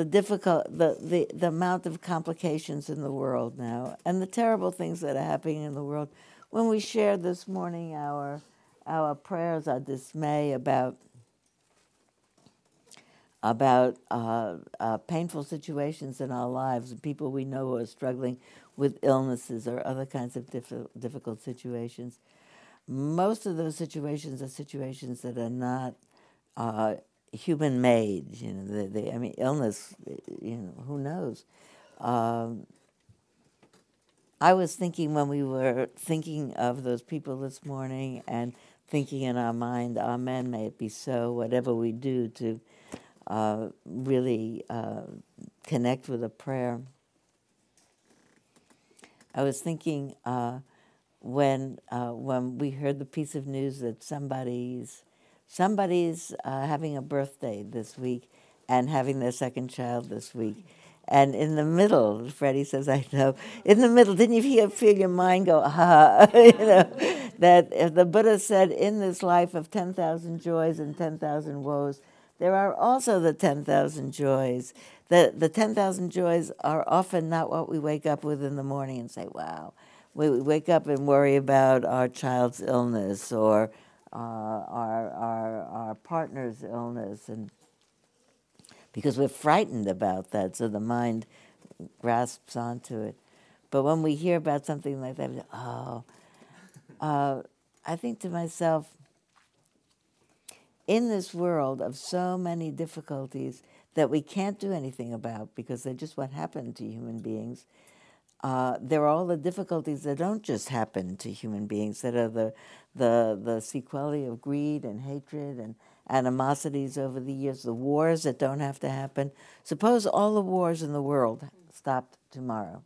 the difficult the, the the amount of complications in the world now and the terrible things that are happening in the world. When we shared this morning our our prayers our dismay about about uh, uh, painful situations in our lives people we know who are struggling with illnesses or other kinds of diff- difficult situations most of those situations are situations that are not uh, human made. You know, they, they, I mean, illness. You know, who knows? Um, I was thinking when we were thinking of those people this morning and thinking in our mind, Amen, may it be so, whatever we do to uh, really uh, connect with a prayer. I was thinking uh, when, uh, when we heard the piece of news that somebody's somebody's uh, having a birthday this week and having their second child this week. And in the middle, Freddie says, I know, in the middle, didn't you feel, feel your mind go, ah, you know, that the Buddha said, in this life of 10,000 joys and 10,000 woes, there are also the 10,000 joys. The, the 10,000 joys are often not what we wake up with in the morning and say, wow. We wake up and worry about our child's illness or uh, our, our, our partner's illness, and because we're frightened about that, so the mind grasps onto it. But when we hear about something like that, oh, uh, I think to myself, in this world of so many difficulties that we can't do anything about because they're just what happened to human beings, uh, there are all the difficulties that don't just happen to human beings, that are the, the, the sequelae of greed and hatred and animosities over the years, the wars that don't have to happen. Suppose all the wars in the world stopped tomorrow.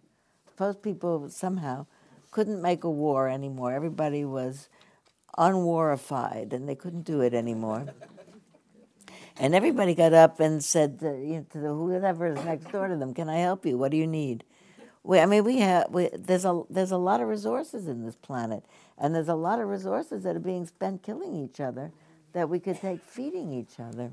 Suppose people somehow couldn't make a war anymore. Everybody was unwarified and they couldn't do it anymore. and everybody got up and said to, you know, to whoever is next door to them, Can I help you? What do you need? We, I mean, we have we, there's a there's a lot of resources in this planet, and there's a lot of resources that are being spent killing each other that we could take feeding each other.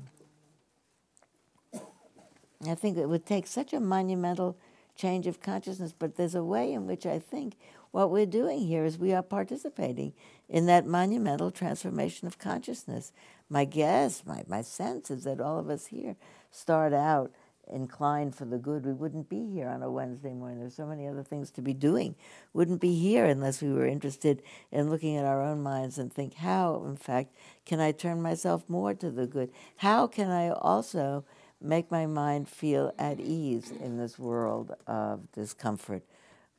I think it would take such a monumental change of consciousness, but there's a way in which I think what we're doing here is we are participating in that monumental transformation of consciousness. My guess, my, my sense is that all of us here start out inclined for the good, we wouldn't be here on a Wednesday morning. There's so many other things to be doing. Wouldn't be here unless we were interested in looking at our own minds and think, how, in fact, can I turn myself more to the good? How can I also make my mind feel at ease in this world of discomfort?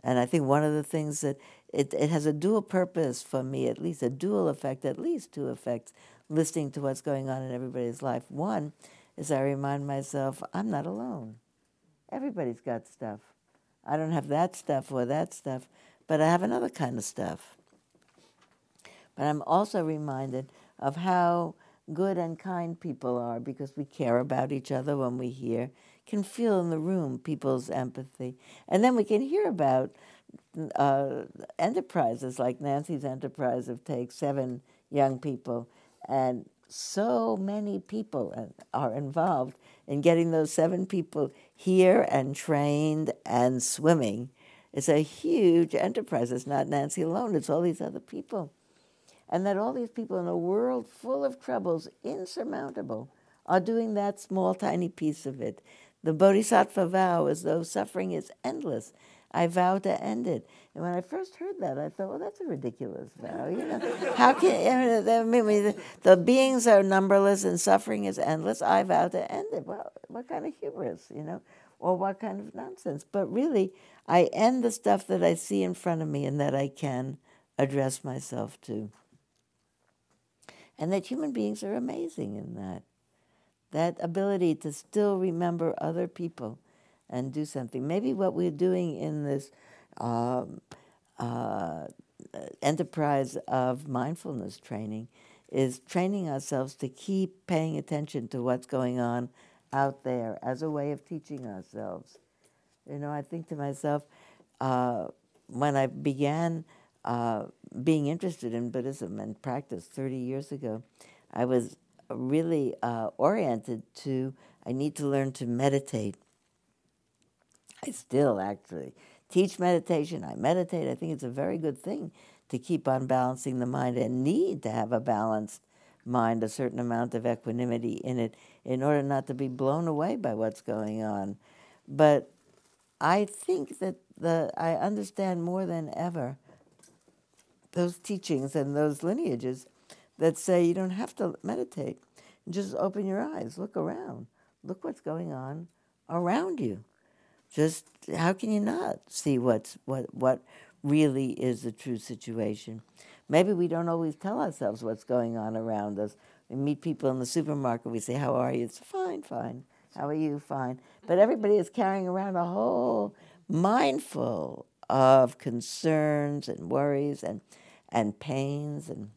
And I think one of the things that it, it has a dual purpose for me, at least a dual effect, at least two effects, listening to what's going on in everybody's life. One, is I remind myself I'm not alone. Everybody's got stuff. I don't have that stuff or that stuff, but I have another kind of stuff. But I'm also reminded of how good and kind people are because we care about each other when we hear, can feel in the room people's empathy. And then we can hear about uh, enterprises like Nancy's enterprise of Take Seven Young People and so many people are involved in getting those seven people here and trained and swimming. It's a huge enterprise. It's not Nancy alone, it's all these other people. And that all these people in a world full of troubles, insurmountable, are doing that small, tiny piece of it. The Bodhisattva vow is though suffering is endless I vow to end it. And when I first heard that, I thought, well, that's a ridiculous vow. You know, how can I mean, the, the beings are numberless and suffering is endless? I vow to end it. Well, what kind of hubris, you know, or what kind of nonsense? But really, I end the stuff that I see in front of me and that I can address myself to. And that human beings are amazing in that. That ability to still remember other people and do something. Maybe what we're doing in this um, uh, enterprise of mindfulness training is training ourselves to keep paying attention to what's going on out there as a way of teaching ourselves. You know, I think to myself, uh, when I began uh, being interested in Buddhism and practice 30 years ago, I was really uh, oriented to I need to learn to meditate I still actually teach meditation. I meditate. I think it's a very good thing to keep on balancing the mind and need to have a balanced mind, a certain amount of equanimity in it in order not to be blown away by what's going on. But I think that the I understand more than ever those teachings and those lineages that say you don't have to meditate. Just open your eyes, look around, look what's going on around you. Just how can you not see what's what what really is the true situation? Maybe we don't always tell ourselves what's going on around us. We meet people in the supermarket, we say, How are you? It's fine, fine. How are you? Fine. But everybody is carrying around a whole mindful of concerns and worries and and pains and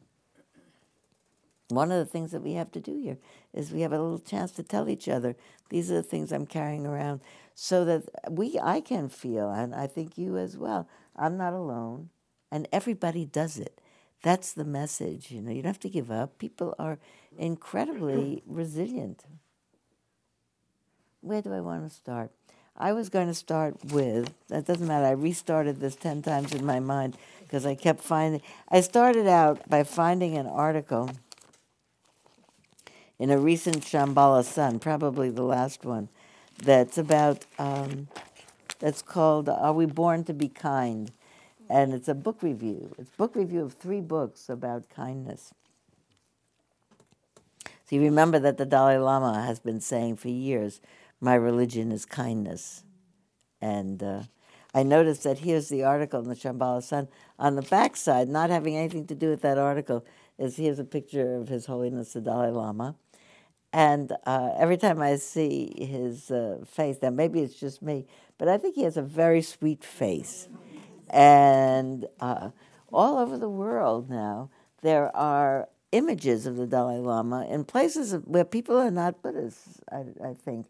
one of the things that we have to do here is we have a little chance to tell each other these are the things I'm carrying around so that we I can feel and I think you as well I'm not alone and everybody does it. That's the message you know you don't have to give up. People are incredibly resilient. Where do I want to start? I was going to start with that doesn't matter I restarted this 10 times in my mind because I kept finding I started out by finding an article in a recent Shambhala Sun, probably the last one, that's about, um, that's called Are We Born to Be Kind? And it's a book review. It's book review of three books about kindness. So you remember that the Dalai Lama has been saying for years, my religion is kindness. And uh, I noticed that here's the article in the Shambhala Sun. On the backside, not having anything to do with that article, is here's a picture of His Holiness the Dalai Lama. And uh, every time I see his uh, face, now maybe it's just me, but I think he has a very sweet face. And uh, all over the world now, there are images of the Dalai Lama in places where people are not Buddhists, I, I think,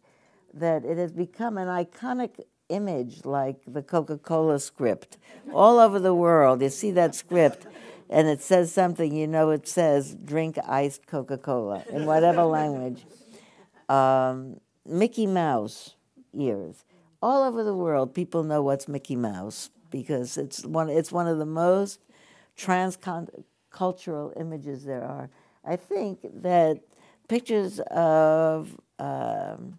that it has become an iconic image like the Coca Cola script. All over the world, you see that script and it says something, you know, it says drink iced Coca Cola in whatever language. Um, Mickey Mouse ears. All over the world, people know what's Mickey Mouse because it's one, it's one of the most transcultural images there are. I think that pictures of um,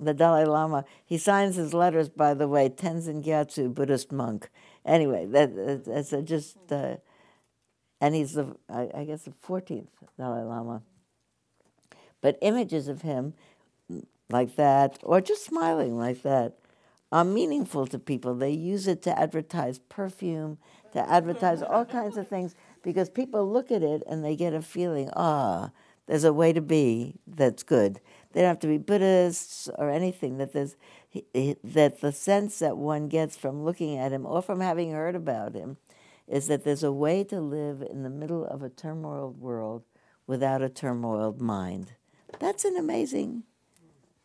the Dalai Lama, he signs his letters, by the way, Tenzin Gyatso, Buddhist monk. Anyway, that, that's just. Uh, and he's the I, guess the 14th Dalai Lama. But images of him like that, or just smiling like that, are meaningful to people. They use it to advertise perfume, to advertise all kinds of things, because people look at it and they get a feeling, ah, there's a way to be that's good. They don't have to be Buddhists or anything. That there's that the sense that one gets from looking at him or from having heard about him is that there's a way to live in the middle of a turmoiled world without a turmoiled mind. That's an amazing,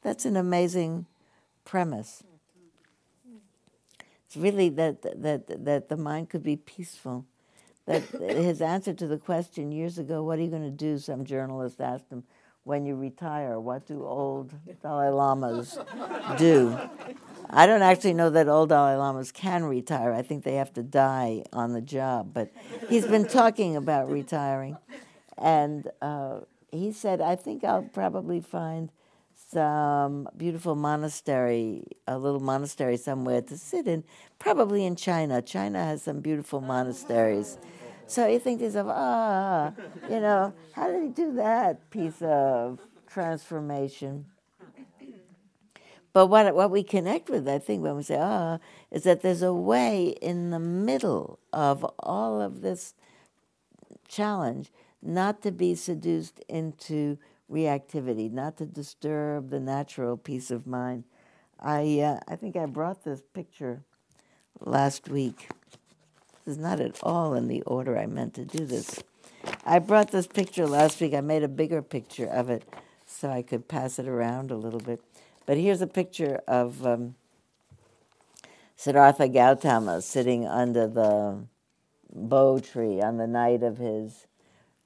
that's an amazing premise. It's really that, that, that the mind could be peaceful. That his answer to the question years ago, what are you going to do? Some journalist asked him, when you retire, what do old Dalai Lamas do? I don't actually know that old Dalai Lamas can retire. I think they have to die on the job. But he's been talking about retiring. And uh, he said, I think I'll probably find some beautiful monastery, a little monastery somewhere to sit in, probably in China. China has some beautiful monasteries. So you think to yourself, ah, you know, how did he do that piece of transformation? But what, what we connect with, I think, when we say, ah, is that there's a way in the middle of all of this challenge not to be seduced into reactivity, not to disturb the natural peace of mind. I, uh, I think I brought this picture last week. This is not at all in the order I meant to do this. I brought this picture last week. I made a bigger picture of it so I could pass it around a little bit. But here's a picture of um, Siddhartha Gautama sitting under the bo tree on the night of his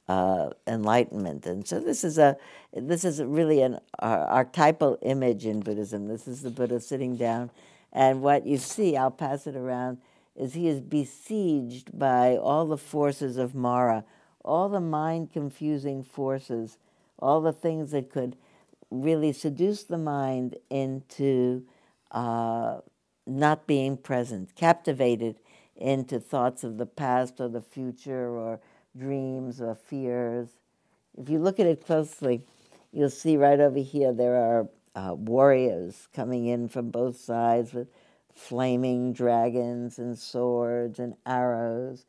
uh, enlightenment. And so this is a this is really an archetypal image in Buddhism. This is the Buddha sitting down, And what you see, I'll pass it around, is he is besieged by all the forces of Mara, all the mind confusing forces, all the things that could really seduce the mind into uh, not being present, captivated into thoughts of the past or the future or dreams or fears. If you look at it closely, you'll see right over here there are uh, warriors coming in from both sides with flaming dragons and swords and arrows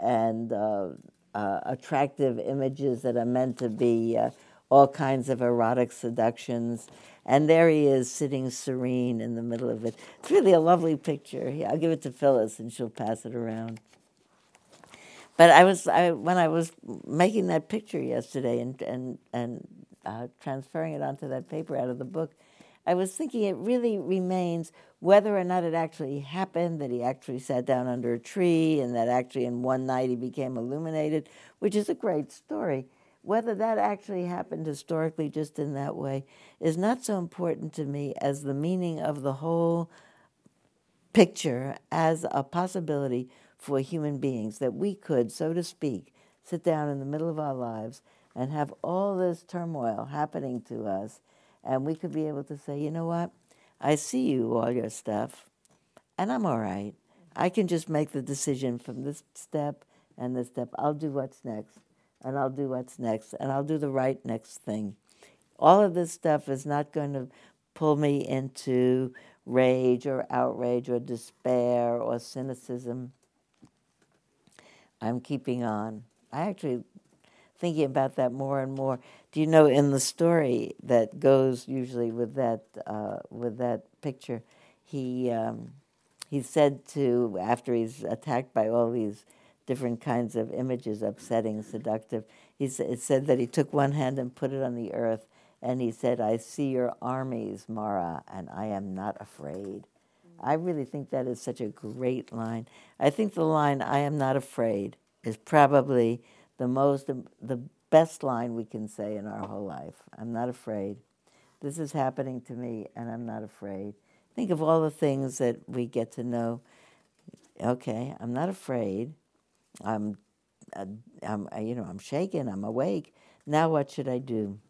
and uh, uh, attractive images that are meant to be uh, all kinds of erotic seductions. And there he is sitting serene in the middle of it. It's really a lovely picture. I'll give it to Phyllis and she'll pass it around. But I was I, when I was making that picture yesterday and and and uh, transferring it onto that paper out of the book, I was thinking it really remains whether or not it actually happened, that he actually sat down under a tree and that actually in one night he became illuminated, which is a great story. Whether that actually happened historically just in that way is not so important to me as the meaning of the whole picture as a possibility for human beings that we could, so to speak, sit down in the middle of our lives and have all this turmoil happening to us, and we could be able to say, you know what? I see you, all your stuff, and I'm all right. I can just make the decision from this step and this step. I'll do what's next, and I'll do what's next, and I'll do the right next thing. All of this stuff is not going to pull me into rage or outrage or despair or cynicism. I'm keeping on. I actually thinking about that more and more. Do you know in the story that goes usually with that uh, with that picture, he um, he said to after he's attacked by all these different kinds of images, upsetting, seductive. He said that he took one hand and put it on the earth, and he said, "I see your armies, Mara, and I am not afraid." I really think that is such a great line. I think the line "I am not afraid" is probably the most the best line we can say in our whole life. I'm not afraid. This is happening to me, and I'm not afraid. Think of all the things that we get to know. Okay, I'm not afraid. I'm, uh, I'm, you know, I'm shaken. I'm awake. Now, what should I do?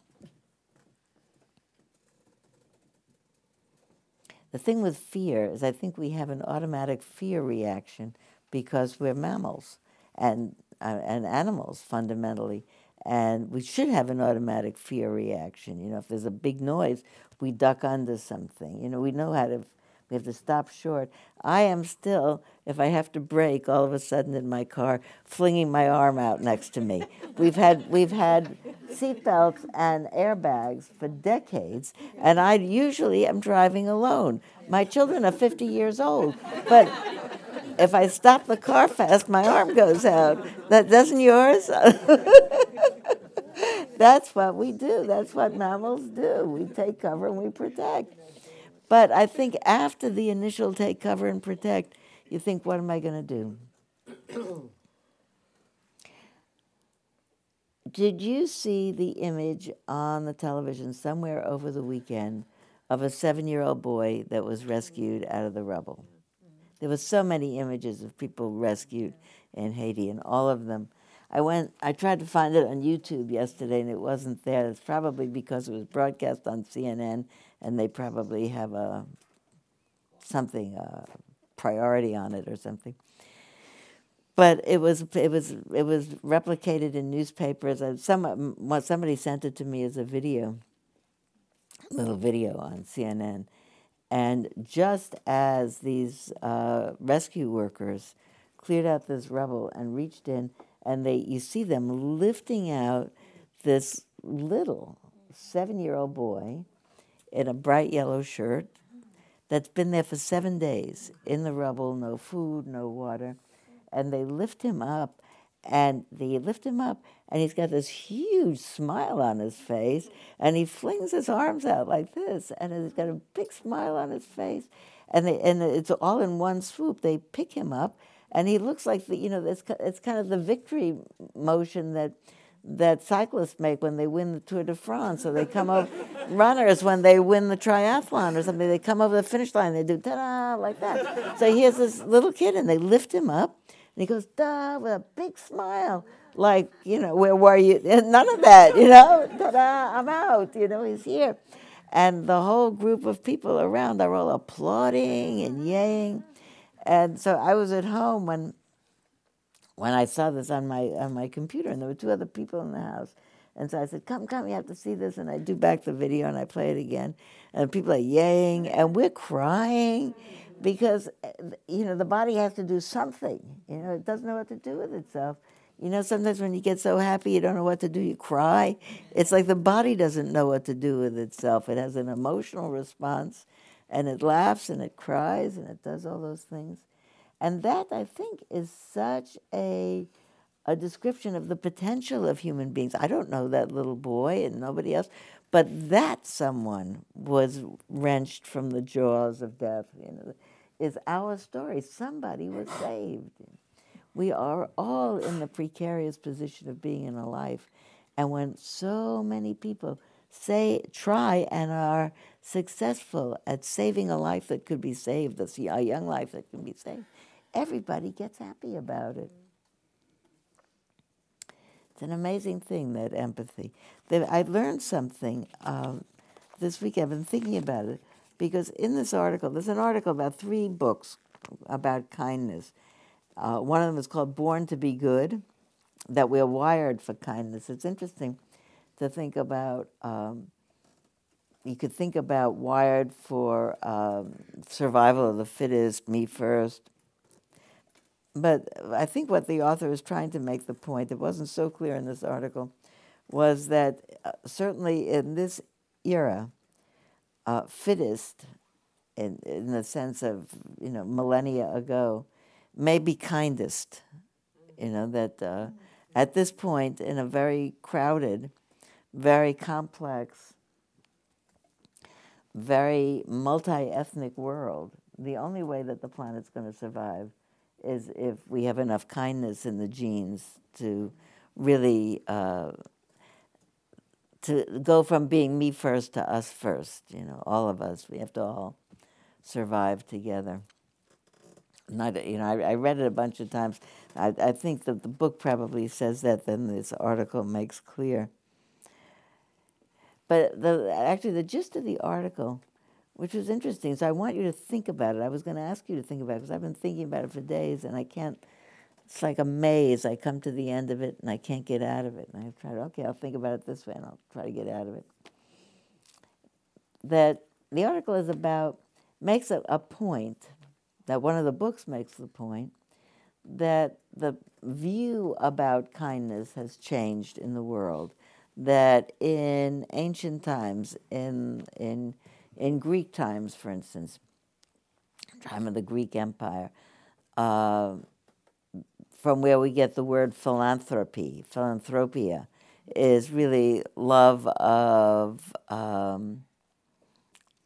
The thing with fear is, I think we have an automatic fear reaction because we're mammals and uh, and animals fundamentally, and we should have an automatic fear reaction. You know, if there's a big noise, we duck under something. You know, we know how to. We have to stop short. I am still, if I have to brake, all of a sudden in my car, flinging my arm out next to me. we've had we've had seatbelts and airbags for decades, and I usually am driving alone. My children are 50 years old, but if I stop the car fast, my arm goes out. That doesn't yours? That's what we do. That's what mammals do. We take cover and we protect. But I think after the initial take cover and protect, you think, what am I going to do? Did you see the image on the television somewhere over the weekend of a seven year old boy that was rescued out of the rubble? There were so many images of people rescued in Haiti, and all of them. I went. I tried to find it on YouTube yesterday, and it wasn't there. It's probably because it was broadcast on CNN, and they probably have a something a priority on it or something. But it was it was it was replicated in newspapers. And Some somebody sent it to me as a video, little video on CNN, and just as these uh, rescue workers cleared out this rubble and reached in, and they you see them lifting out this little seven-year-old boy in a bright yellow shirt that's been there for seven days in the rubble, no food, no water, and they lift him up and they lift him up and he's got this huge smile on his face and he flings his arms out like this and he's got a big smile on his face and they, and it's all in one swoop. They pick him up and he looks like the you know it's, it's kind of the victory motion that that cyclists make when they win the Tour de France, or they come over runners when they win the triathlon or something. They come over the finish line, they do ta-da like that. So he has this little kid, and they lift him up, and he goes da with a big smile, like you know, where were you? and None of that, you know. Ta-da! I'm out. You know, he's here, and the whole group of people around are all applauding and yaying. And so I was at home when when I saw this on my on my computer, and there were two other people in the house. And so I said, "Come, come, you have to see this." And I do back the video and I play it again, and people are yaying, and we're crying because eh, you know the body has to do something. You know, it doesn't know what to do with itself. You know, sometimes when you get so happy you don't know what to do, you cry. It's like the body doesn't know what to do with itself. It has an emotional response, and it laughs and it cries and it does all those things. And that, I think, is such a, a description of the potential of human beings. I don't know that little boy and nobody else, but that someone was wrenched from the jaws of death. You know, is our story. Somebody was saved. We are all in the precarious position of being in a life. And when so many people say, try and are successful at saving a life that could be saved, a young life that can be saved, everybody gets happy about it. It's an amazing thing, that empathy. That I learned something um, this week. I've been thinking about it because in this article, there's an article about three books about kindness. Uh, one of them is called Born to Be Good, that we're wired for kindness. It's interesting to think about. Um, you could think about wired for um, survival of the fittest, me first, but I think what the author is trying to make the point, that wasn't so clear in this article, was that uh, certainly in this era, uh, fittest, in, in the sense of, you know, millennia ago, may be kindest. You know, that uh, at this point, in a very crowded, very complex, very multi ethnic world, the only way that the planet's going to survive is if we have enough kindness in the genes to really uh, to go from being me first to us first. You know, all of us. We have to all survive together. Not, you know, I, I read it a bunch of times. I, I think that the book probably says that. Then this article makes clear. But the actually the gist of the article which was interesting. So I want you to think about it. I was going to ask you to think about it because I've been thinking about it for days and I can't. It's like a maze. I come to the end of it and I can't get out of it. And I've tried, okay, I'll think about it this way and I'll try to get out of it. That the article is about, makes a, a point, that one of the books makes the point, that the view about kindness has changed in the world. That in ancient times, in, in in Greek times, for instance, time of the Greek Empire, uh, from where we get the word philanthropy, philanthropia, is really love of um,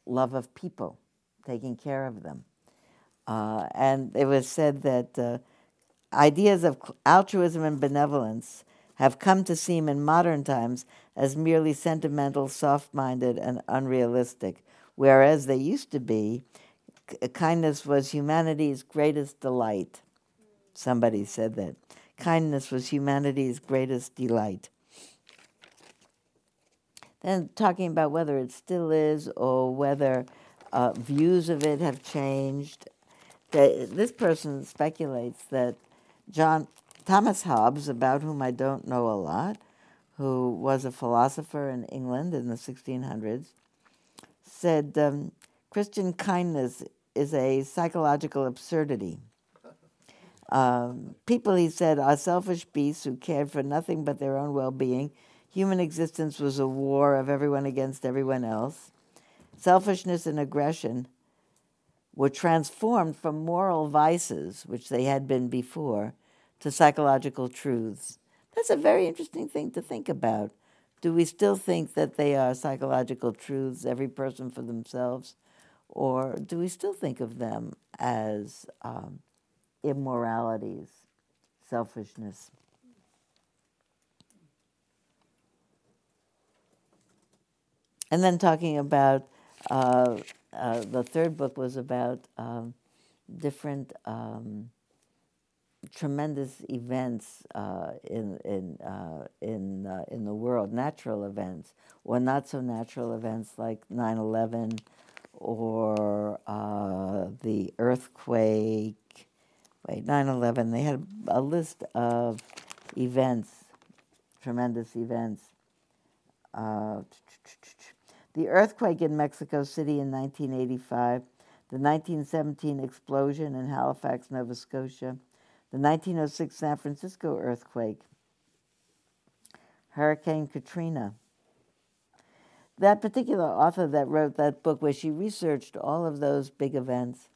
love of people, taking care of them. Uh, and it was said that uh, ideas of altruism and benevolence have come to seem in modern times as merely sentimental, soft minded, and unrealistic, whereas they used to be, kindness was humanity's greatest delight. Somebody said that. Kindness was humanity's greatest delight. Then talking about whether it still is or whether uh, views of it have changed. this person speculates that John Thomas Hobbes, about whom I don't know a lot, who was a philosopher in England in the 1600s, said um, Christian kindness is a psychological absurdity. Um, people, he said, are selfish beasts who cared for nothing but their own well being. Human existence was a war of everyone against everyone else. Selfishness and aggression were transformed from moral vices, which they had been before, to psychological truths. That's a very interesting thing to think about. Do we still think that they are psychological truths, every person for themselves? Or do we still think of them as um, immoralities, selfishness? And then talking about uh, uh, the third book was about um, different. Um, tremendous events uh, in in uh, in uh, in the world, natural events or not so natural events like 9/11 or uh, the earthquake. Wait, 9/11. They had a list of events, tremendous events. Uh, the earthquake in Mexico City in 1985, the 1917 explosion in Halifax, Nova Scotia, the 1906 San Francisco earthquake, Hurricane Katrina. That particular author that wrote that book, where she researched all of those big events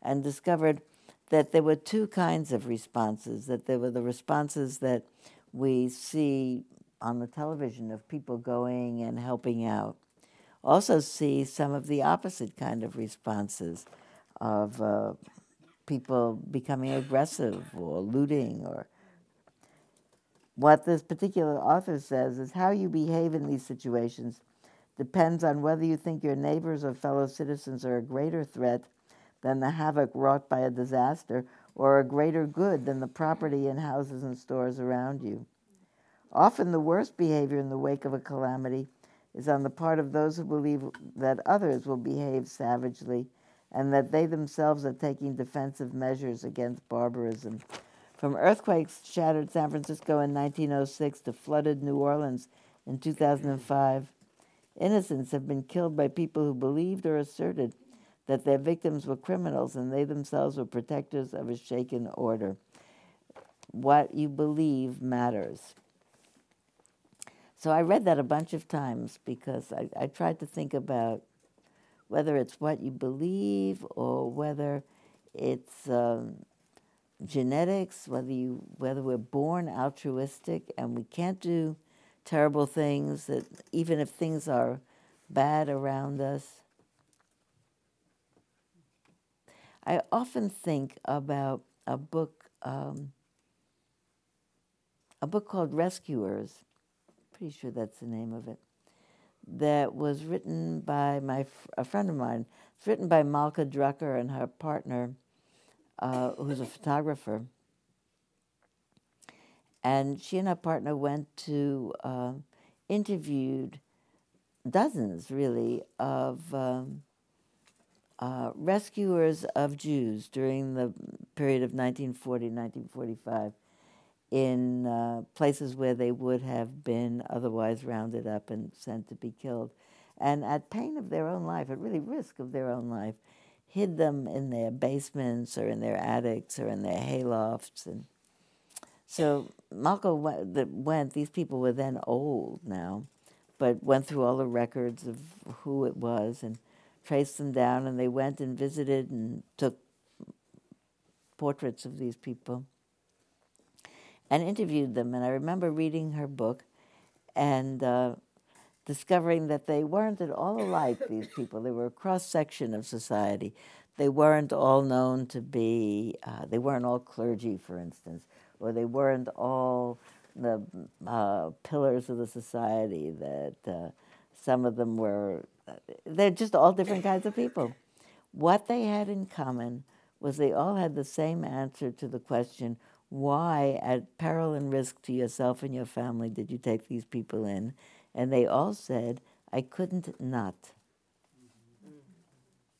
and discovered that there were two kinds of responses, that there were the responses that we see on the television of people going and helping out. Also, see some of the opposite kind of responses of uh, people becoming aggressive or looting or what this particular author says is how you behave in these situations depends on whether you think your neighbors or fellow citizens are a greater threat than the havoc wrought by a disaster or a greater good than the property in houses and stores around you. Often the worst behavior in the wake of a calamity is on the part of those who believe that others will behave savagely and that they themselves are taking defensive measures against barbarism. From earthquakes shattered San Francisco in 1906 to flooded New Orleans in 2005, innocents have been killed by people who believed or asserted that their victims were criminals and they themselves were protectors of a shaken order. What you believe matters. So I read that a bunch of times because I, I tried to think about whether it's what you believe or whether it's um, genetics, whether you whether we're born altruistic and we can't do terrible things that even if things are bad around us. I often think about a book, um, a book called Rescuers. Pretty sure that's the name of it that was written by my a friend of mine. It's written by Malka Drucker and her partner, uh, who's a photographer. And she and her partner went to uh, interviewed dozens, really, of um, uh, rescuers of Jews during the period of 1940 1945 in uh, places where they would have been otherwise rounded up and sent to be killed. And at pain of their own life, at really risk of their own life, hid them in their basements or in their attics or in their haylofts. And so Malka went, these people were then old now, but went through all the records of who it was and traced them down. And they went and visited and took portraits of these people and interviewed them. And I remember reading her book and uh, discovering that they weren't at all alike, these people. They were a cross section of society. They weren't all known to be, uh, they weren't all clergy, for instance, or they weren't all the uh, pillars of the society, that uh, some of them were, uh, they're just all different kinds of people. What they had in common was they all had the same answer to the question why, at peril and risk to yourself and your family, did you take these people in? And they all said, I couldn't not.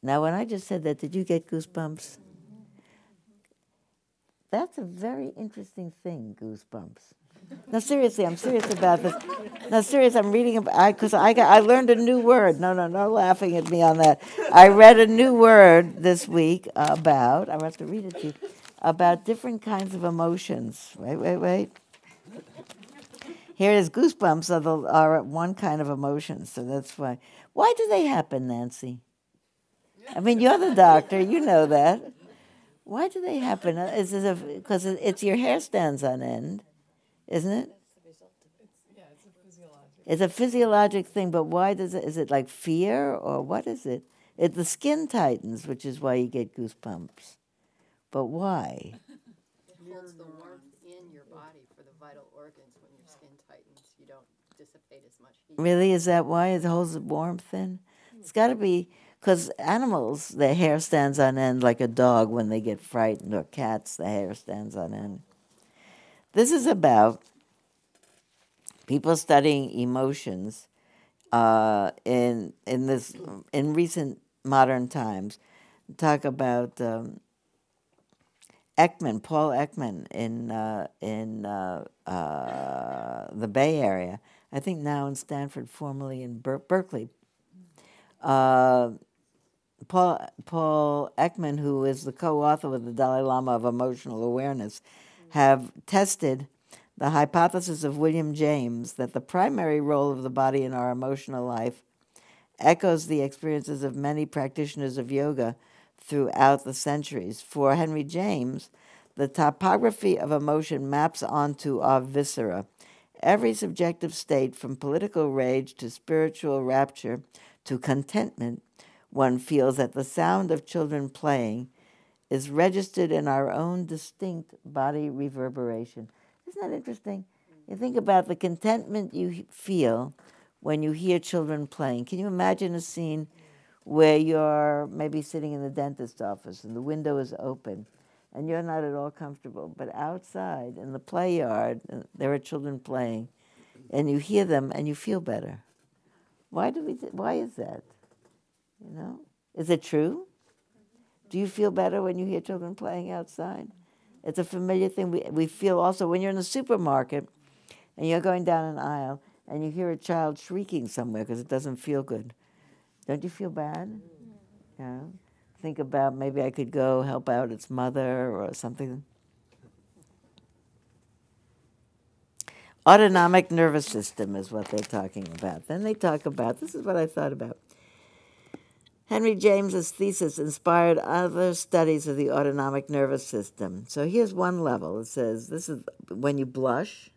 Now, when I just said that, did you get goosebumps? That's a very interesting thing, goosebumps. No, seriously, I'm serious about this. No, serious, I'm reading about because I, I got I learned a new word. No, no, no, laughing at me on that. I read a new word this week about. I have to read it to you about different kinds of emotions. Wait, wait, wait. Here is goosebumps are, the, are one kind of emotion, so that's why. Why do they happen, Nancy? I mean, you're the doctor, you know that. Why do they happen? Uh, is it because it's your hair stands on end, isn't it? It's a physiologic thing, but why does it? Is it like fear or what is it? It the skin tightens, which is why you get goosebumps. But why? It holds the warmth in your body for the vital organs. When your skin tightens, you don't dissipate as much heat. Really, is that why it holds the warmth in? It's got to be because animals, their hair stands on end like a dog when they get frightened, or cats, the hair stands on end. This is about people studying emotions uh, in in this in recent modern times. Talk about um, Ekman, Paul Ekman in uh, in uh, uh, the Bay Area. I think now in Stanford, formerly in Ber- Berkeley. Uh, Paul Paul Ekman, who is the co-author with the Dalai Lama of emotional awareness, have tested the hypothesis of William James that the primary role of the body in our emotional life echoes the experiences of many practitioners of yoga throughout the centuries. For Henry James, the topography of emotion maps onto our viscera. Every subjective state, from political rage to spiritual rapture to contentment, one feels at the sound of children playing is registered in our own distinct body reverberation. Isn't that interesting? You think about the contentment you feel when you hear children playing. Can you imagine a scene where you're maybe sitting in the dentist's office and the window is open and you're not at all comfortable, but outside in the play yard, uh, there are children playing and you hear them and you feel better. Why do we why is that? You know? Is it true? Do you feel better when you hear children playing outside? It's a familiar thing. We, we feel also when you're in a supermarket and you're going down an aisle and you hear a child shrieking somewhere because it doesn't feel good. Don't you feel bad? Mm. Yeah. Think about maybe I could go help out its mother or something. Autonomic nervous system is what they're talking about. Then they talk about this is what I thought about Henry James's thesis inspired other studies of the autonomic nervous system. So here's one level. It says this is when you blush.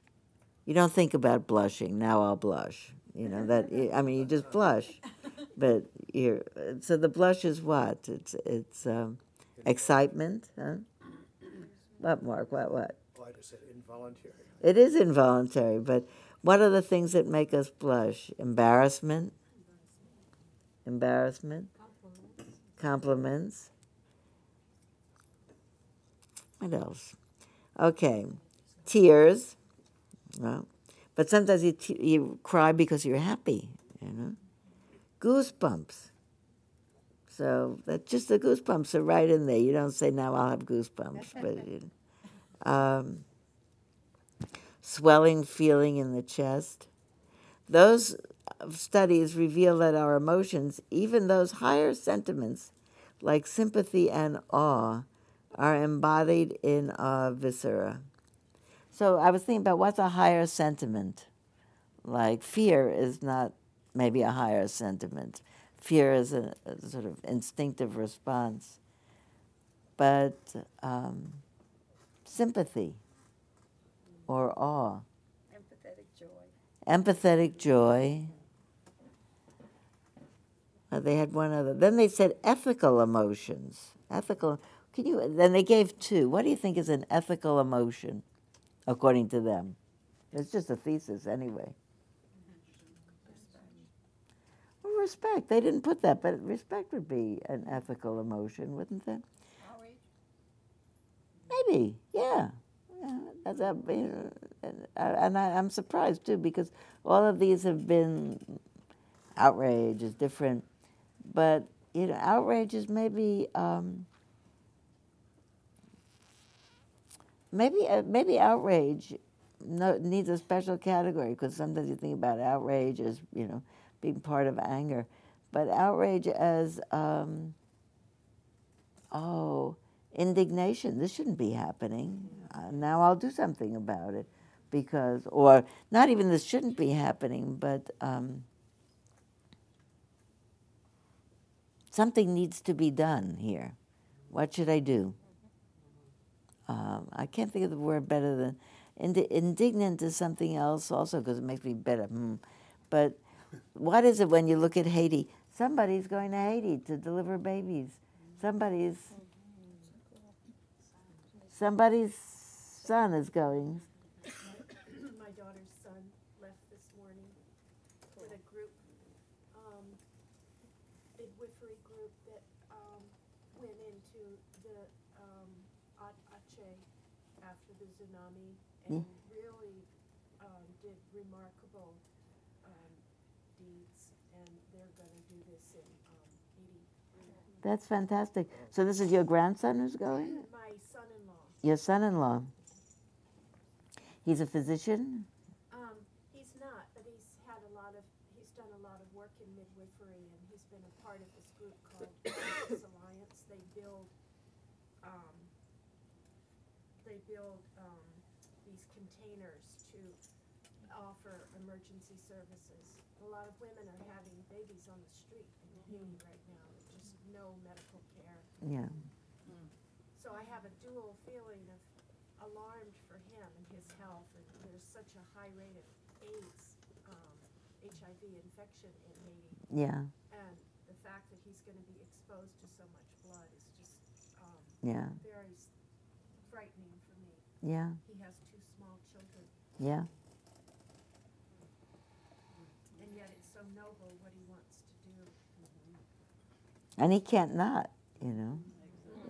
You don't think about blushing. Now I'll blush. You know that. I mean, you just blush, but you're. So the blush is what? It's it's um, excitement. Huh? What, Mark? What? What? Well, I just said involuntary. It is involuntary, but what are the things that make us blush? Embarrassment. Embarrassment compliments. What else? Okay, tears. Well, but sometimes you, t- you cry because you're happy, you know. Goosebumps. So that just the goosebumps are right in there. You don't say now I'll have goosebumps, but you know. um, swelling feeling in the chest. Those studies reveal that our emotions, even those higher sentiments like sympathy and awe, are embodied in our viscera. So I was thinking about what's a higher sentiment? Like fear is not maybe a higher sentiment. Fear is a, a sort of instinctive response. But um, sympathy or awe. Empathetic joy. Empathetic joy. Uh, they had one other. Then they said ethical emotions. Ethical. Can you? Then they gave two. What do you think is an ethical emotion, according to them? It's just a thesis, anyway. Well, respect. They didn't put that, but respect would be an ethical emotion, wouldn't it? Maybe. Yeah. yeah a, and I, I'm surprised too because all of these have been outrage is different but you know, outrage is maybe um, maybe uh, maybe outrage no, needs a special category because sometimes you think about outrage as you know being part of anger, but outrage as um, oh indignation. This shouldn't be happening. Uh, now I'll do something about it because, or not even this shouldn't be happening, but. Um, something needs to be done here. What should I do? Um, I can't think of the word better than ind- indignant is something else also because it makes me better. Mm. But what is it when you look at Haiti? Somebody's going to Haiti to deliver babies. Somebody's somebody's son is going. My daughter's son left this morning with a group, um, a group that um, went into the um, Aceh after the tsunami and. That's fantastic. So this is your grandson who's going? My son-in-law, Your son-in-law. He's a physician? um, he's not, but he's had a lot of, he's done a lot of work in midwifery, and he's been a part of this group called Alliance. They build, um, they build um, these containers to offer emergency services. A lot of women are having babies on the street in Haiti right now, no medical care. Yeah. So I have a dual feeling of alarmed for him and his health, and there's such a high rate of AIDS, um, HIV infection in Haiti, Yeah. and the fact that he's gonna be exposed to so much blood is just, um, Yeah. very frightening for me. Yeah. He has two small children, Yeah. and yet it's so noble what he wants to do. And he can't not, you know.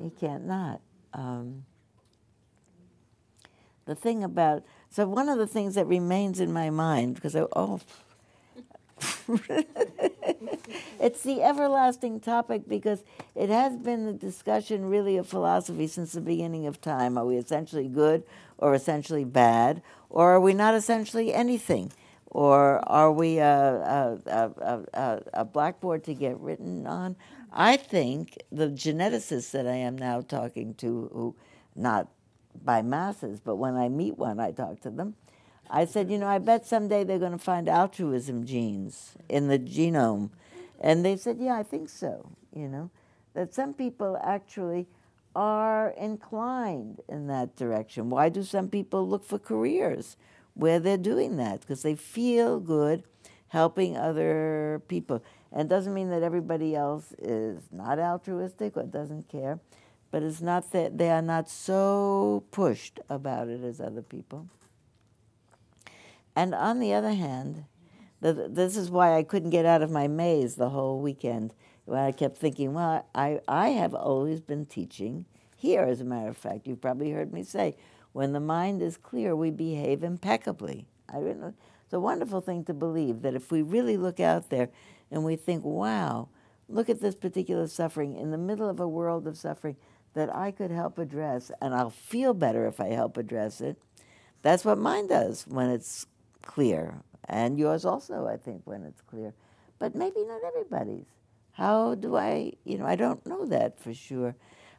He can't not. Um, the thing about so one of the things that remains in my mind because I oh it's the everlasting topic because it has been the discussion really of philosophy since the beginning of time. Are we essentially good or essentially bad, or are we not essentially anything? Or are we a, a, a, a, a blackboard to get written on? I think the geneticists that I am now talking to, who not by masses, but when I meet one, I talk to them. I said, you know, I bet someday they're going to find altruism genes in the genome. And they said, yeah, I think so, you know, that some people actually are inclined in that direction. Why do some people look for careers where they're doing that? Because they feel good helping other people. And doesn't mean that everybody else is not altruistic or doesn't care, but it's not that they are not so pushed about it as other people. And on the other hand, the, this is why I couldn't get out of my maze the whole weekend. When I kept thinking, well, I, I have always been teaching here, as a matter of fact. You've probably heard me say, when the mind is clear, we behave impeccably. I. It's a wonderful thing to believe that if we really look out there and we think, wow, look at this particular suffering in the middle of a world of suffering that I could help address, and I'll feel better if I help address it. That's what mine does when it's clear, and yours also, I think, when it's clear. But maybe not everybody's. How do I, you know, I don't know that for sure.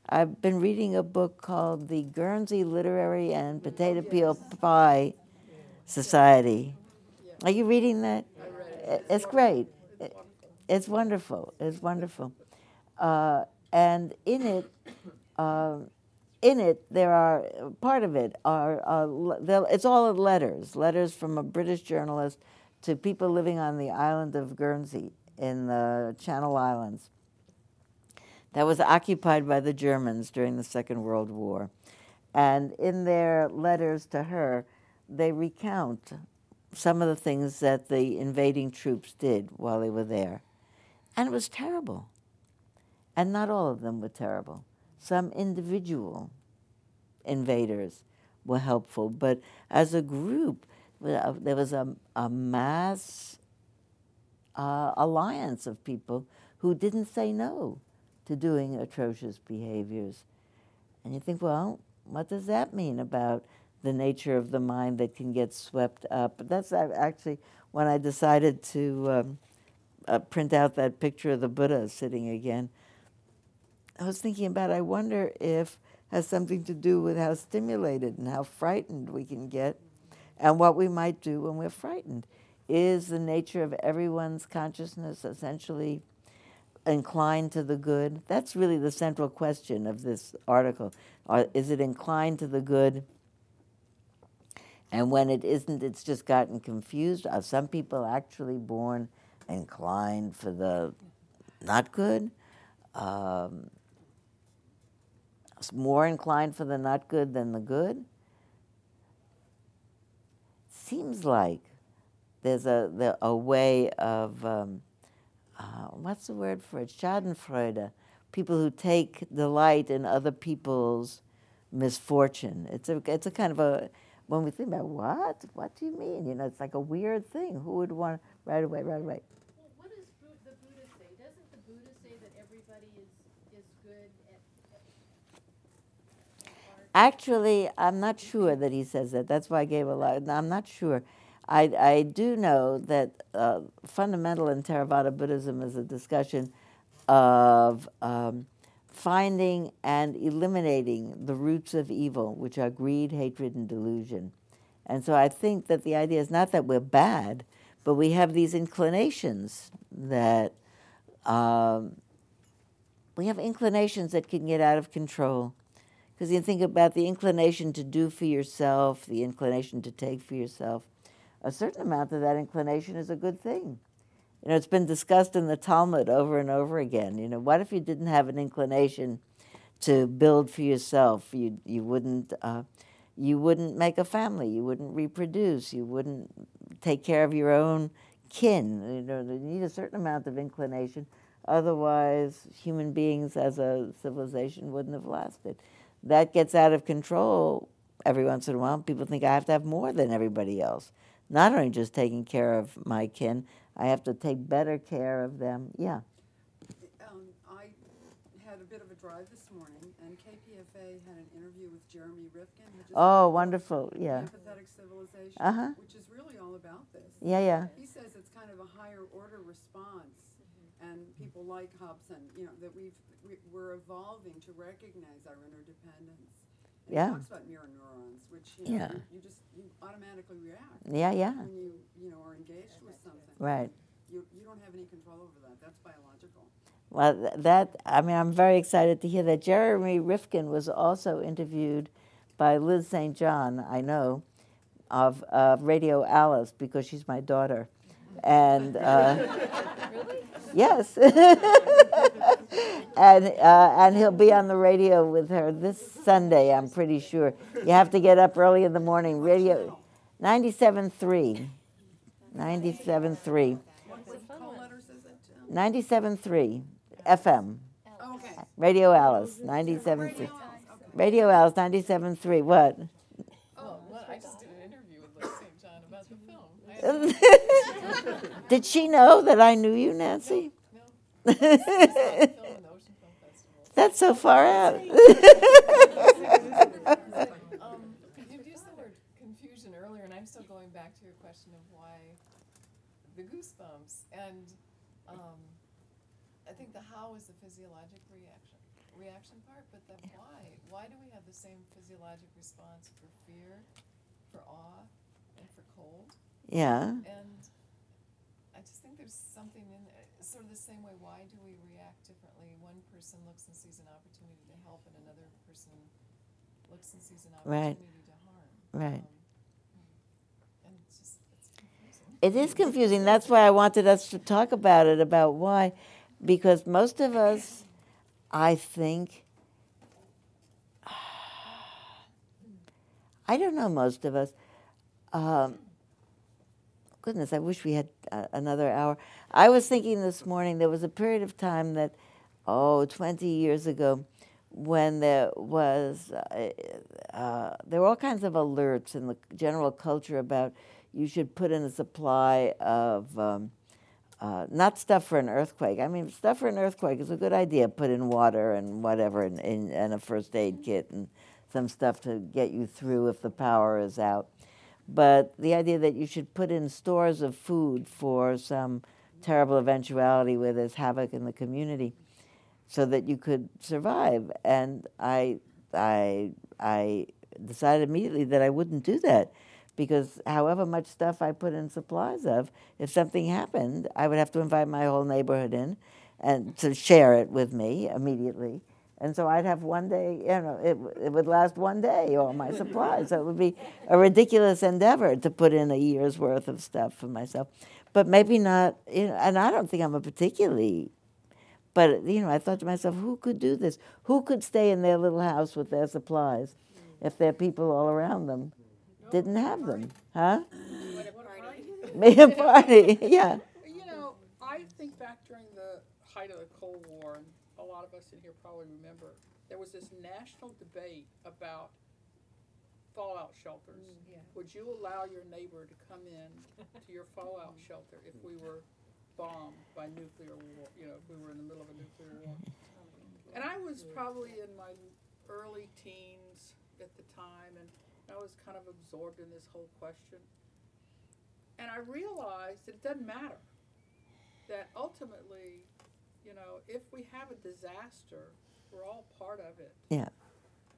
I've been reading a book called The Guernsey Literary and Potato Peel Pie Society. Are you reading that? It's great. It's wonderful. It's wonderful. Uh, and in it, um, in it, there are part of it are uh, it's all letters, letters from a British journalist to people living on the island of Guernsey in the Channel Islands. That was occupied by the Germans during the Second World War, and in their letters to her, they recount some of the things that the invading troops did while they were there, and it was terrible. And not all of them were terrible some individual invaders were helpful, but as a group, uh, there was a, a mass uh, alliance of people who didn't say no to doing atrocious behaviors. And you think, well, what does that mean about the nature of the mind that can get swept up? That's actually when I decided to um, uh, print out that picture of the Buddha sitting again. I was thinking about I wonder if has something to do with how stimulated and how frightened we can get and what we might do when we're frightened. Is the nature of everyone's consciousness essentially inclined to the good? That's really the central question of this article. Is it inclined to the good? And when it isn't, it's just gotten confused. Are some people actually born inclined for the not good? Um, more inclined for the not good than the good? Seems like there's a a way of um, uh, what's the word for it? Schadenfreude, people who take delight in other people's misfortune. It's a it's a kind of a when we think about what what do you mean? You know, it's like a weird thing. Who would want right away, right away? Well, what does Bu- the Buddha say? Doesn't the Buddha say that everybody is, is good at, at heart? Actually, I'm not sure that he says that. That's why I gave a lot. I'm not sure. I, I do know that uh, fundamental in Theravada Buddhism is a discussion of um, finding and eliminating the roots of evil, which are greed, hatred, and delusion. And so I think that the idea is not that we're bad, but we have these inclinations that um, we have inclinations that can get out of control. Because you think about the inclination to do for yourself, the inclination to take for yourself. A certain amount of that inclination is a good thing. You know, it's been discussed in the Talmud over and over again. You know, what if you didn't have an inclination to build for yourself? You you wouldn't uh, you wouldn't make a family. You wouldn't reproduce. You wouldn't take care of your own kin. You know, you need a certain amount of inclination. Otherwise, human beings as a civilization wouldn't have lasted. That gets out of control every once in a while. People think I have to have more than everybody else. Not only just taking care of my kin, I have to take better care of them. Yeah. Um, I had a bit of a drive this morning, and KPFA had an interview with Jeremy Rifkin. who just Oh, wonderful. Yeah. Empathetic Civilization, Uh-huh. which is really all about this. Yeah, yeah. He says it's kind of a higher order response, and people like Hobson, you know, that we've, we- we're evolving to recognize our interdependence. And Yeah. He talks about mirror neurons, which, you know, Yeah. you- just, you automatically react Yeah, yeah. when you, you know, are engaged with something. Right. You, you don't have any control over that, that's biological. Well, that, I mean, I'm very excited to hear that. Jeremy Rifkin was also interviewed by Liz St. John, I know, of, of Radio Alice, because she's my daughter. And, uh, yes. and, uh, and he'll be on the radio with her this Sunday, I'm pretty sure. You have to get up early in the morning. Radio 97.3. 97.3. What call letters is it? Um, 97.3 FM. oh, Okay. Radio Alice, 97.3. Radio Alice, 97.3. What? Oh, well, I just did an interview with Liz St. John about the film. I had to Did she know that I knew you, Nancy? film in the Ocean Film Festival. That's so far out. Um, you used the word confusion earlier, and I'm still going back to your question of why the goosebumps. And um, I think the how is the physiologic reaction, reaction part, but the why. Why do we have the same physiologic response for fear, for awe, and for cold? Yeah. And I just think there's something in there, sort of the same way. Why do we react differently? One person looks and sees an opportunity to help, and another person looks and sees an Right. opportunity to harm. Right. Um, and it's just it's confusing. It is confusing. That's why I wanted us to talk about it, about why. Because most of us, I think, I don't know most of us. Um, goodness, I wish we had uh, another hour. I was thinking this morning there was a period of time that, oh, 20 years ago, when there was, uh, uh, there were all kinds of alerts in the general culture about you should put in a supply of, um, uh, not stuff for an earthquake. I mean, stuff for an earthquake is a good idea. Put in water and whatever, and, and, and a first aid kit and some stuff to get you through if the power is out. But the idea that you should put in stores of food for some terrible eventuality where there's havoc in the community so that you could survive. And I, I, I decided immediately that I wouldn't do that because however much stuff I put in supplies of, if something happened, I would have to invite my whole neighborhood in and to share it with me immediately. And so I'd have one day, you know, it, it would last one day, all my supplies. So it would be a ridiculous endeavor to put in a year's worth of stuff for myself. But maybe not, you know, and I don't think I'm a particularly but you know, I thought to myself, who could do this? Who could stay in their little house with their supplies if their people all around them didn't have them? Huh? Make a party, yeah. You know, I think back during the height of the Cold War lot of us in here probably remember, there was this national debate about fallout shelters. Mm, yeah. Would you allow your neighbor to come in to your fallout shelter if we were bombed by nuclear war, you know, if we were in the middle of a nuclear war? And I was probably in my early teens at the time, and I was kind of absorbed in this whole question. And I realized that it doesn't matter. That ultimately, you know, if we have a disaster, we're all part of it. Yeah.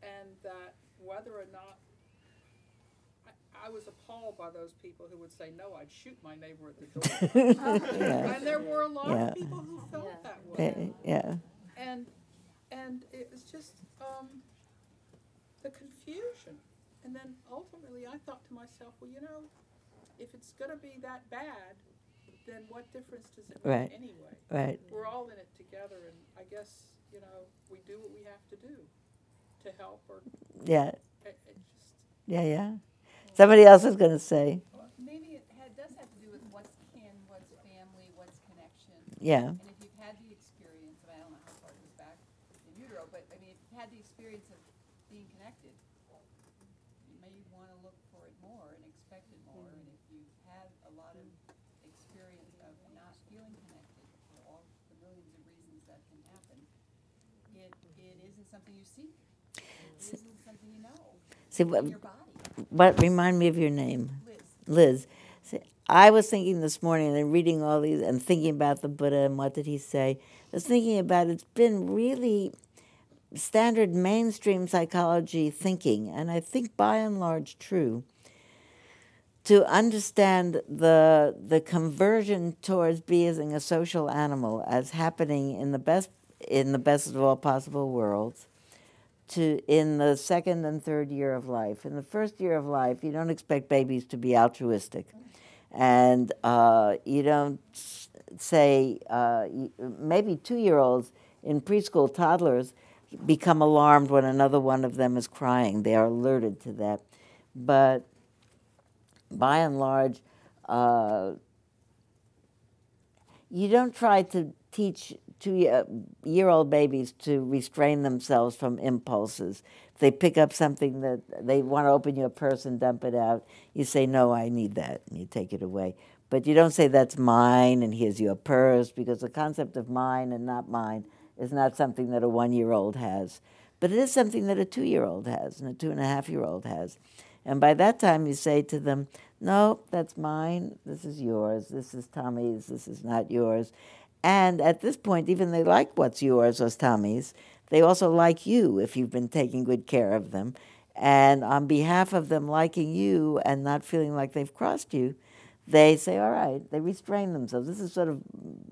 And that whether or not, I, I was appalled by those people who would say, no, I'd shoot my neighbor at the door. yeah. And there were a lot Yeah. of people who felt Yeah. that way yeah. and and it was just um, the confusion. And then ultimately, I thought to myself, well, you know, if it's going to be that bad, then what difference does it make Right. anyway? Right. We're all in it together, and I guess you know we do what we have to do to help. Or Yeah. it, it just Yeah. Yeah. Somebody else is going to say. Maybe it had, does have to do with what's kin, what's family, what's connection. Yeah. And if you've had the experience, and I don't know how far it goes back in utero, but I mean, if you've had the experience of being connected, you may want to look for it more and expect it more. And if you've had a lot of experience of not feeling connected for all the millions of reasons that can happen, it, it isn't something you seek. Isn't something you know See, what, your body. what remind me of your name? Liz, Liz, see, I was thinking this morning and reading all these and thinking about the Buddha and what did he say. I was thinking about it's been really standard mainstream psychology thinking, and I think by and large true. To understand the the conversion towards being a social animal as happening in the best in the best of all possible worlds, to in the second and third year of life. In the first year of life, you don't expect babies to be altruistic, and uh, you don't say uh, maybe two-year-olds in preschool toddlers become alarmed when another one of them is crying. They are alerted to that, but by and large. Uh, you don't try to teach two uh, year old babies to restrain themselves from impulses. If they pick up something that they want to open your purse and dump it out, you say, No, I need that, and you take it away. But you don't say, That's mine, and here's your purse, because the concept of mine and not mine is not something that a one year old has. But it is something that a two year old has and a two and a half year old has. And by that time, you say to them, No, that's mine. This is yours. This is Tommy's. This is not yours. And at this point, even they like what's yours or Tommy's. They also like you if you've been taking good care of them. And on behalf of them liking you and not feeling like they've crossed you, they say, All right, they restrain themselves. This is sort of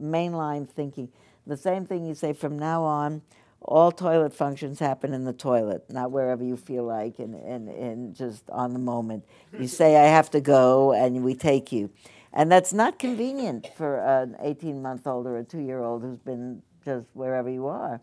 mainline thinking. The same thing you say from now on, all toilet functions happen in the toilet, not wherever you feel like and, and, and just on the moment. You say, I have to go, and we take you. And that's not convenient for an 18 month old or a two year old who's been just wherever you are.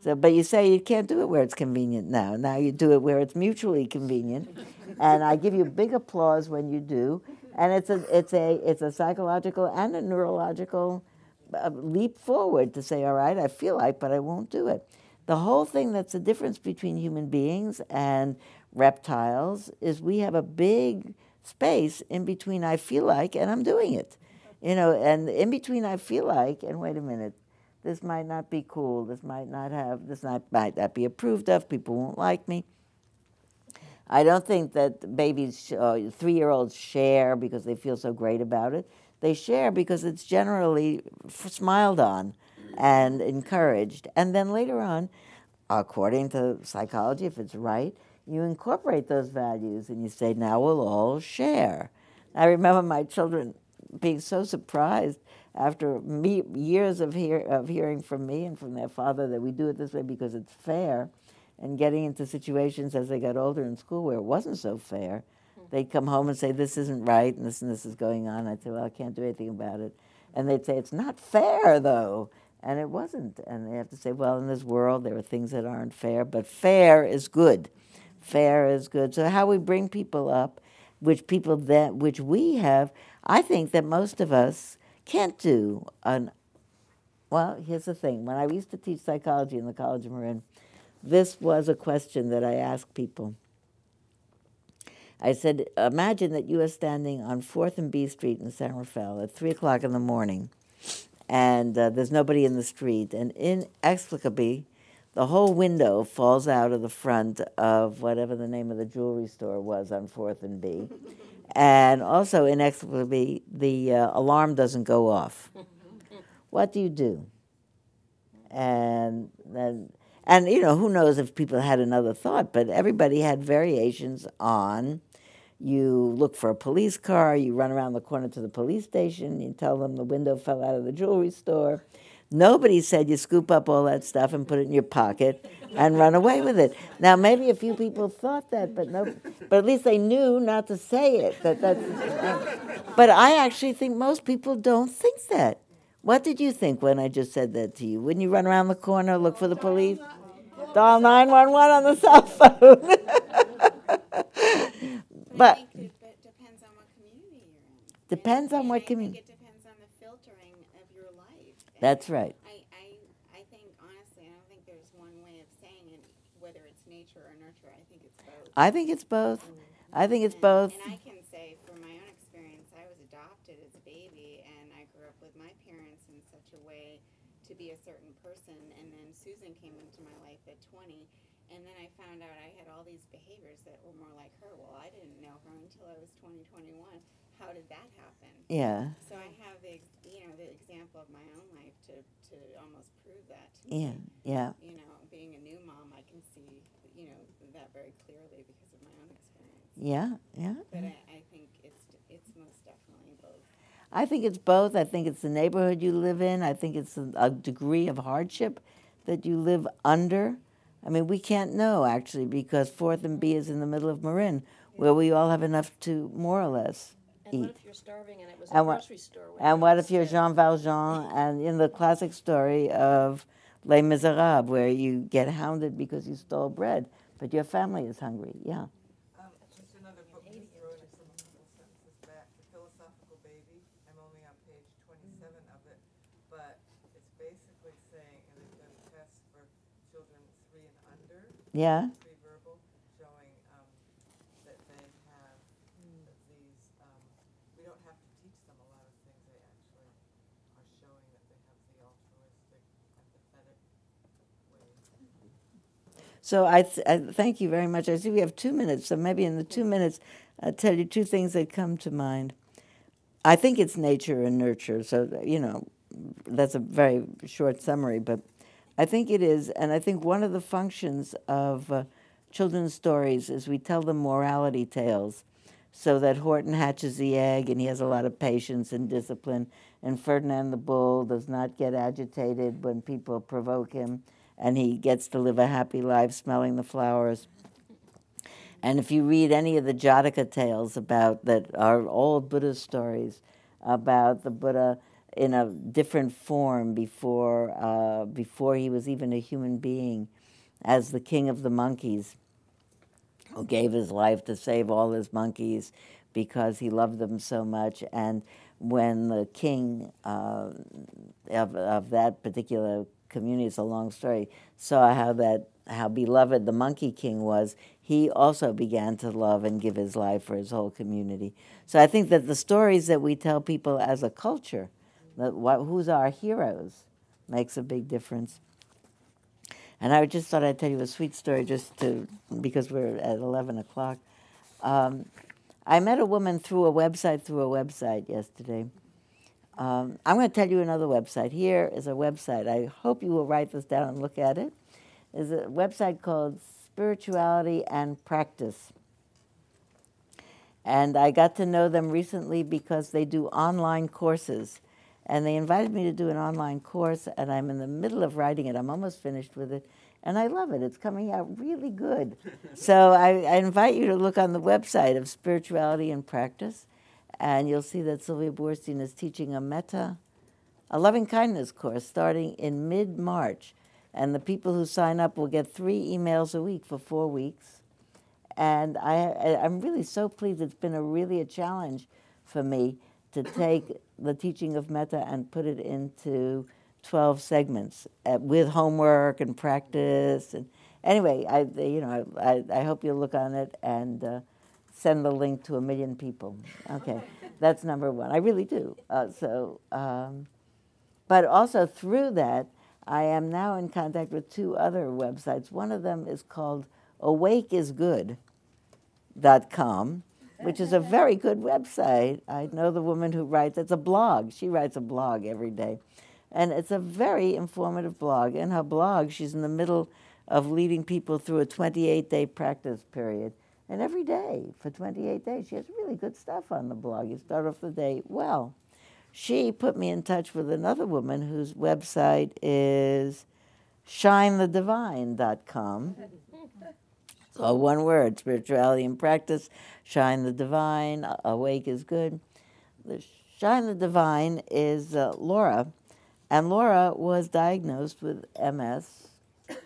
So, but you say you can't do it where it's convenient now. Now you do it where it's mutually convenient. and I give you big applause when you do. And it's a, it's a, it's a psychological and a neurological uh, leap forward to say, all right, I feel like, but I won't do it. The whole thing that's the difference between human beings and reptiles is we have a big space in between I feel like and I'm doing it. You know, and in between I feel like and wait a minute, this might not be cool, this might not have, this not, might not be approved of, people won't like me. I don't think that babies, uh, three year olds share because they feel so great about it. They share because it's generally f- smiled on and encouraged. And then later on, according to psychology, if it's right, you incorporate those values and you say, now we'll all share. I remember my children being so surprised after me, years of, hear, of hearing from me and from their father that we do it this way because it's fair, and getting into situations as they got older in school where it wasn't so fair. They'd come home and say, This isn't right, and this and this is going on. I'd say, Well, I can't do anything about it. And they'd say, It's not fair, though. And it wasn't. And they have to say, Well, in this world, there are things that aren't fair, but fair is good. Fair is good. So, how we bring people up, which people that, which we have, I think that most of us can't do an Well, here's the thing. When I used to teach psychology in the College of Marin, this was a question that I asked people. I said, imagine that you are standing on 4th and B Street in San Rafael at 3 o'clock in the morning, and uh, there's nobody in the street, and inexplicably, the whole window falls out of the front of whatever the name of the jewelry store was on 4th and B. And also, inexplicably, the uh, alarm doesn't go off. What do you do? And then, and you know, who knows if people had another thought, but everybody had variations on you look for a police car, you run around the corner to the police station, you tell them the window fell out of the jewelry store. Nobody said you scoop up all that stuff and put it in your pocket and run away with it. Now, maybe a few people thought that, but no, but at least they knew not to say it. That that's, but I actually think most people don't think that. What did you think when I just said that to you? Wouldn't you run around the corner, look for the police? Dial 911 on the cell phone. but it depends on what community you're. Depends on what and I think commu- it depends on the filtering of your life. And that's right. I, I, I think honestly, I don't think there's one way of saying it, whether it's nature or nurture. I think it's both. I think it's both. Mm-hmm. I think it's And- both. And I can say from my own experience, I was adopted as a baby, and I grew up with my parents in such a way to be a certain person. And then Susan came into my life at 20, and then I found out I had all these behaviors that were more like her. Well, I didn't know her until I was 20, 21. How did that happen? Yeah. So I have the, you know, the example of my own life to, to almost prove that. To Yeah. me. Yeah. You know, being a new mom, I can see, you know, that very clearly because of my own experience. Yeah. Yeah. But I, I think it's it's most definitely both. I think it's both. I think it's the neighborhood you live in. I think it's a, a degree of hardship that you live under. I mean, we can't know actually because Fourth and B is in the middle of Marin, where we all have enough to more or less And what eat. if you're starving and it was And a what- grocery store? with And what if you're? Jean Valjean and in the classic story of Les Miserables, where you get hounded because you stole bread, but your family is hungry? Yeah. Um, just another book just wrote it from a couple sentences back, The Philosophical Baby. I'm only on page twenty-seven of it, but it's basically saying, and they've done tests for children three and under, Yeah. pre-verbal, showing, um, that they have, that these, um, we don't have to teach them a lot of things, they actually are showing that they have the altruistic, empathetic ways. So I, th- I thank you very much. I see we have two minutes, so maybe in the two minutes, I'll tell you two things that come to mind. I think it's nature and nurture, so you know, that's a very short summary, but I think it is, and I think one of the functions of uh, children's stories is we tell them morality tales, so that Horton hatches the egg and he has a lot of patience and discipline, and Ferdinand the Bull does not get agitated when people provoke him, and he gets to live a happy life smelling the flowers. And if you read any of the Jataka tales about that are old Buddha stories about the Buddha in a different form before uh, before he was even a human being, as the king of the monkeys, who gave his life to save all his monkeys because he loved them so much. And when the king uh, of, of that particular community, it's a long story, saw how that how beloved the monkey king was, he also began to love and give his life for his whole community. So I think that the stories that we tell people as a culture, that what, who's our heroes, makes a big difference. And I just thought I'd tell you a sweet story just to, because we're at 11 o'clock. Um, I met a woman through a website, through a website yesterday. Um, I'm going to tell you another website. Here is a website. I hope you will write this down and look at it. Is a website called Spirituality and Practice. And I got to know them recently because they do online courses. And they invited me to do an online course, and I'm in the middle of writing it. I'm almost finished with it. And I love it. It's coming out really good. so I, I invite you to look on the website of Spirituality and Practice, and you'll see that Sylvia Boorstein is teaching a metta, a loving kindness course starting in mid March. And the people who sign up will get three emails a week for four weeks. And I, I- I'm really so pleased. It's been a really a challenge for me to take the teaching of metta and put it into 12 segments uh, with homework and practice. And anyway, I, you know, I, I hope you'll look on it and uh, send the link to a million people. Okay, that's number one. I really do. Uh, so, um, but also through that, I am now in contact with two other websites. One of them is called awakeisgood.com, which is a very good website. I know the woman who writes, it's a blog. She writes a blog every day. And it's a very informative blog. In her blog, she's in the middle of leading people through a 28 day practice period. And every day for 28 days, she has really good stuff on the blog. You start off the day well. She put me in touch with another woman whose website is shinethedivine.com. It's all one word spirituality and practice. Shine the divine, awake is good. The Shine the Divine is uh, Laura, and Laura was diagnosed with MS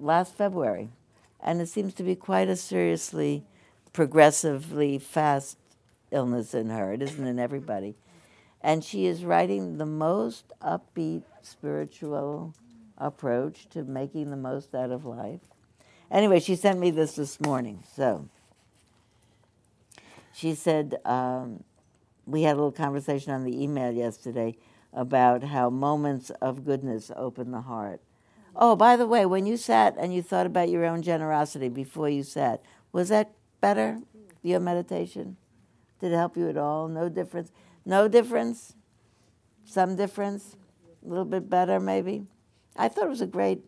last February. And it seems to be quite a seriously, progressively fast illness in her. It isn't in everybody. And she is writing the most upbeat spiritual approach to making the most out of life. Anyway, she sent me this this morning. So she said, um, we had a little conversation on the email yesterday about how moments of goodness open the heart. Oh, by the way, when you sat and you thought about your own generosity before you sat, was that better, your meditation? Did it help you at all? No difference? No difference? Some difference? A little bit better, maybe? I thought it was a great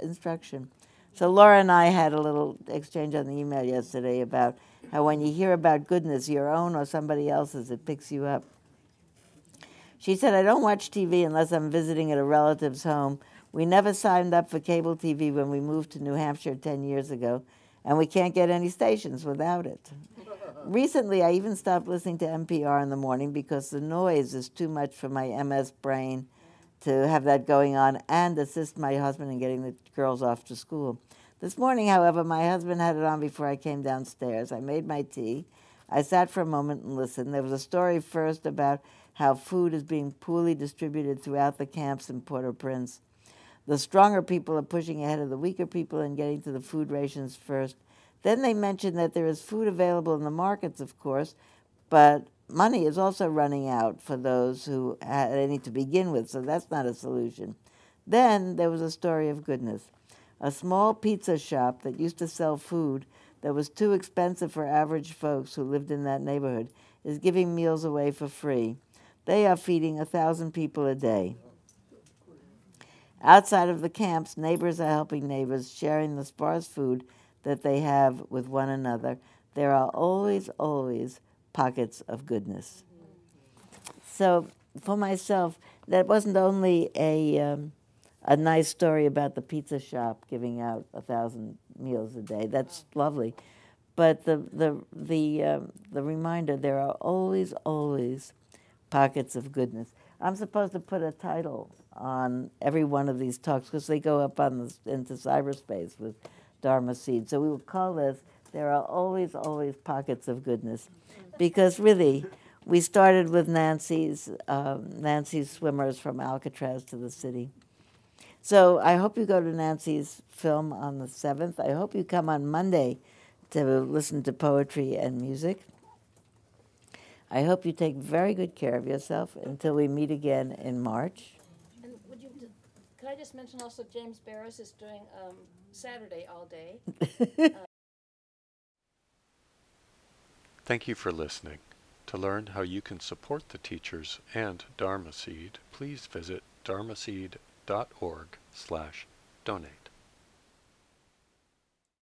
instruction. So Laura and I had a little exchange on the email yesterday about how when you hear about goodness, your own or somebody else's, it picks you up. She said, I don't watch TV unless I'm visiting at a relative's home. We never signed up for cable TV when we moved to New Hampshire 10 years ago, and we can't get any stations without it. Recently, I even stopped listening to NPR in the morning because the noise is too much for my MS brain to have that going on and assist my husband in getting the girls off to school. This morning, however, my husband had it on before I came downstairs. I made my tea. I sat for a moment and listened. There was a story first about how food is being poorly distributed throughout the camps in Port au Prince. The stronger people are pushing ahead of the weaker people and getting to the food rations first. Then they mentioned that there is food available in the markets, of course, but money is also running out for those who had any to begin with, so that's not a solution. Then there was a story of goodness. A small pizza shop that used to sell food that was too expensive for average folks who lived in that neighborhood is giving meals away for free. They are feeding a thousand people a day. Outside of the camps, neighbors are helping neighbors, sharing the sparse food that they have with one another. There are always, always pockets of goodness. So, for myself, that wasn't only a, um, a nice story about the pizza shop giving out a thousand meals a day. That's lovely. But the, the, the, um, the reminder there are always, always pockets of goodness. I'm supposed to put a title on every one of these talks because they go up on the, into cyberspace with Dharma Seed. So we will call this There Are Always, Always Pockets of Goodness. Because really, we started with Nancy's, um, Nancy's swimmers from Alcatraz to the city. So I hope you go to Nancy's film on the 7th. I hope you come on Monday to listen to poetry and music. I hope you take very good care of yourself until we meet again in March. And would you, could I just mention also James Baraz is doing um, Saturday all day. Thank you for listening. To learn how you can support the teachers and Dharma Seed, please visit dharmaseed.org slash donate.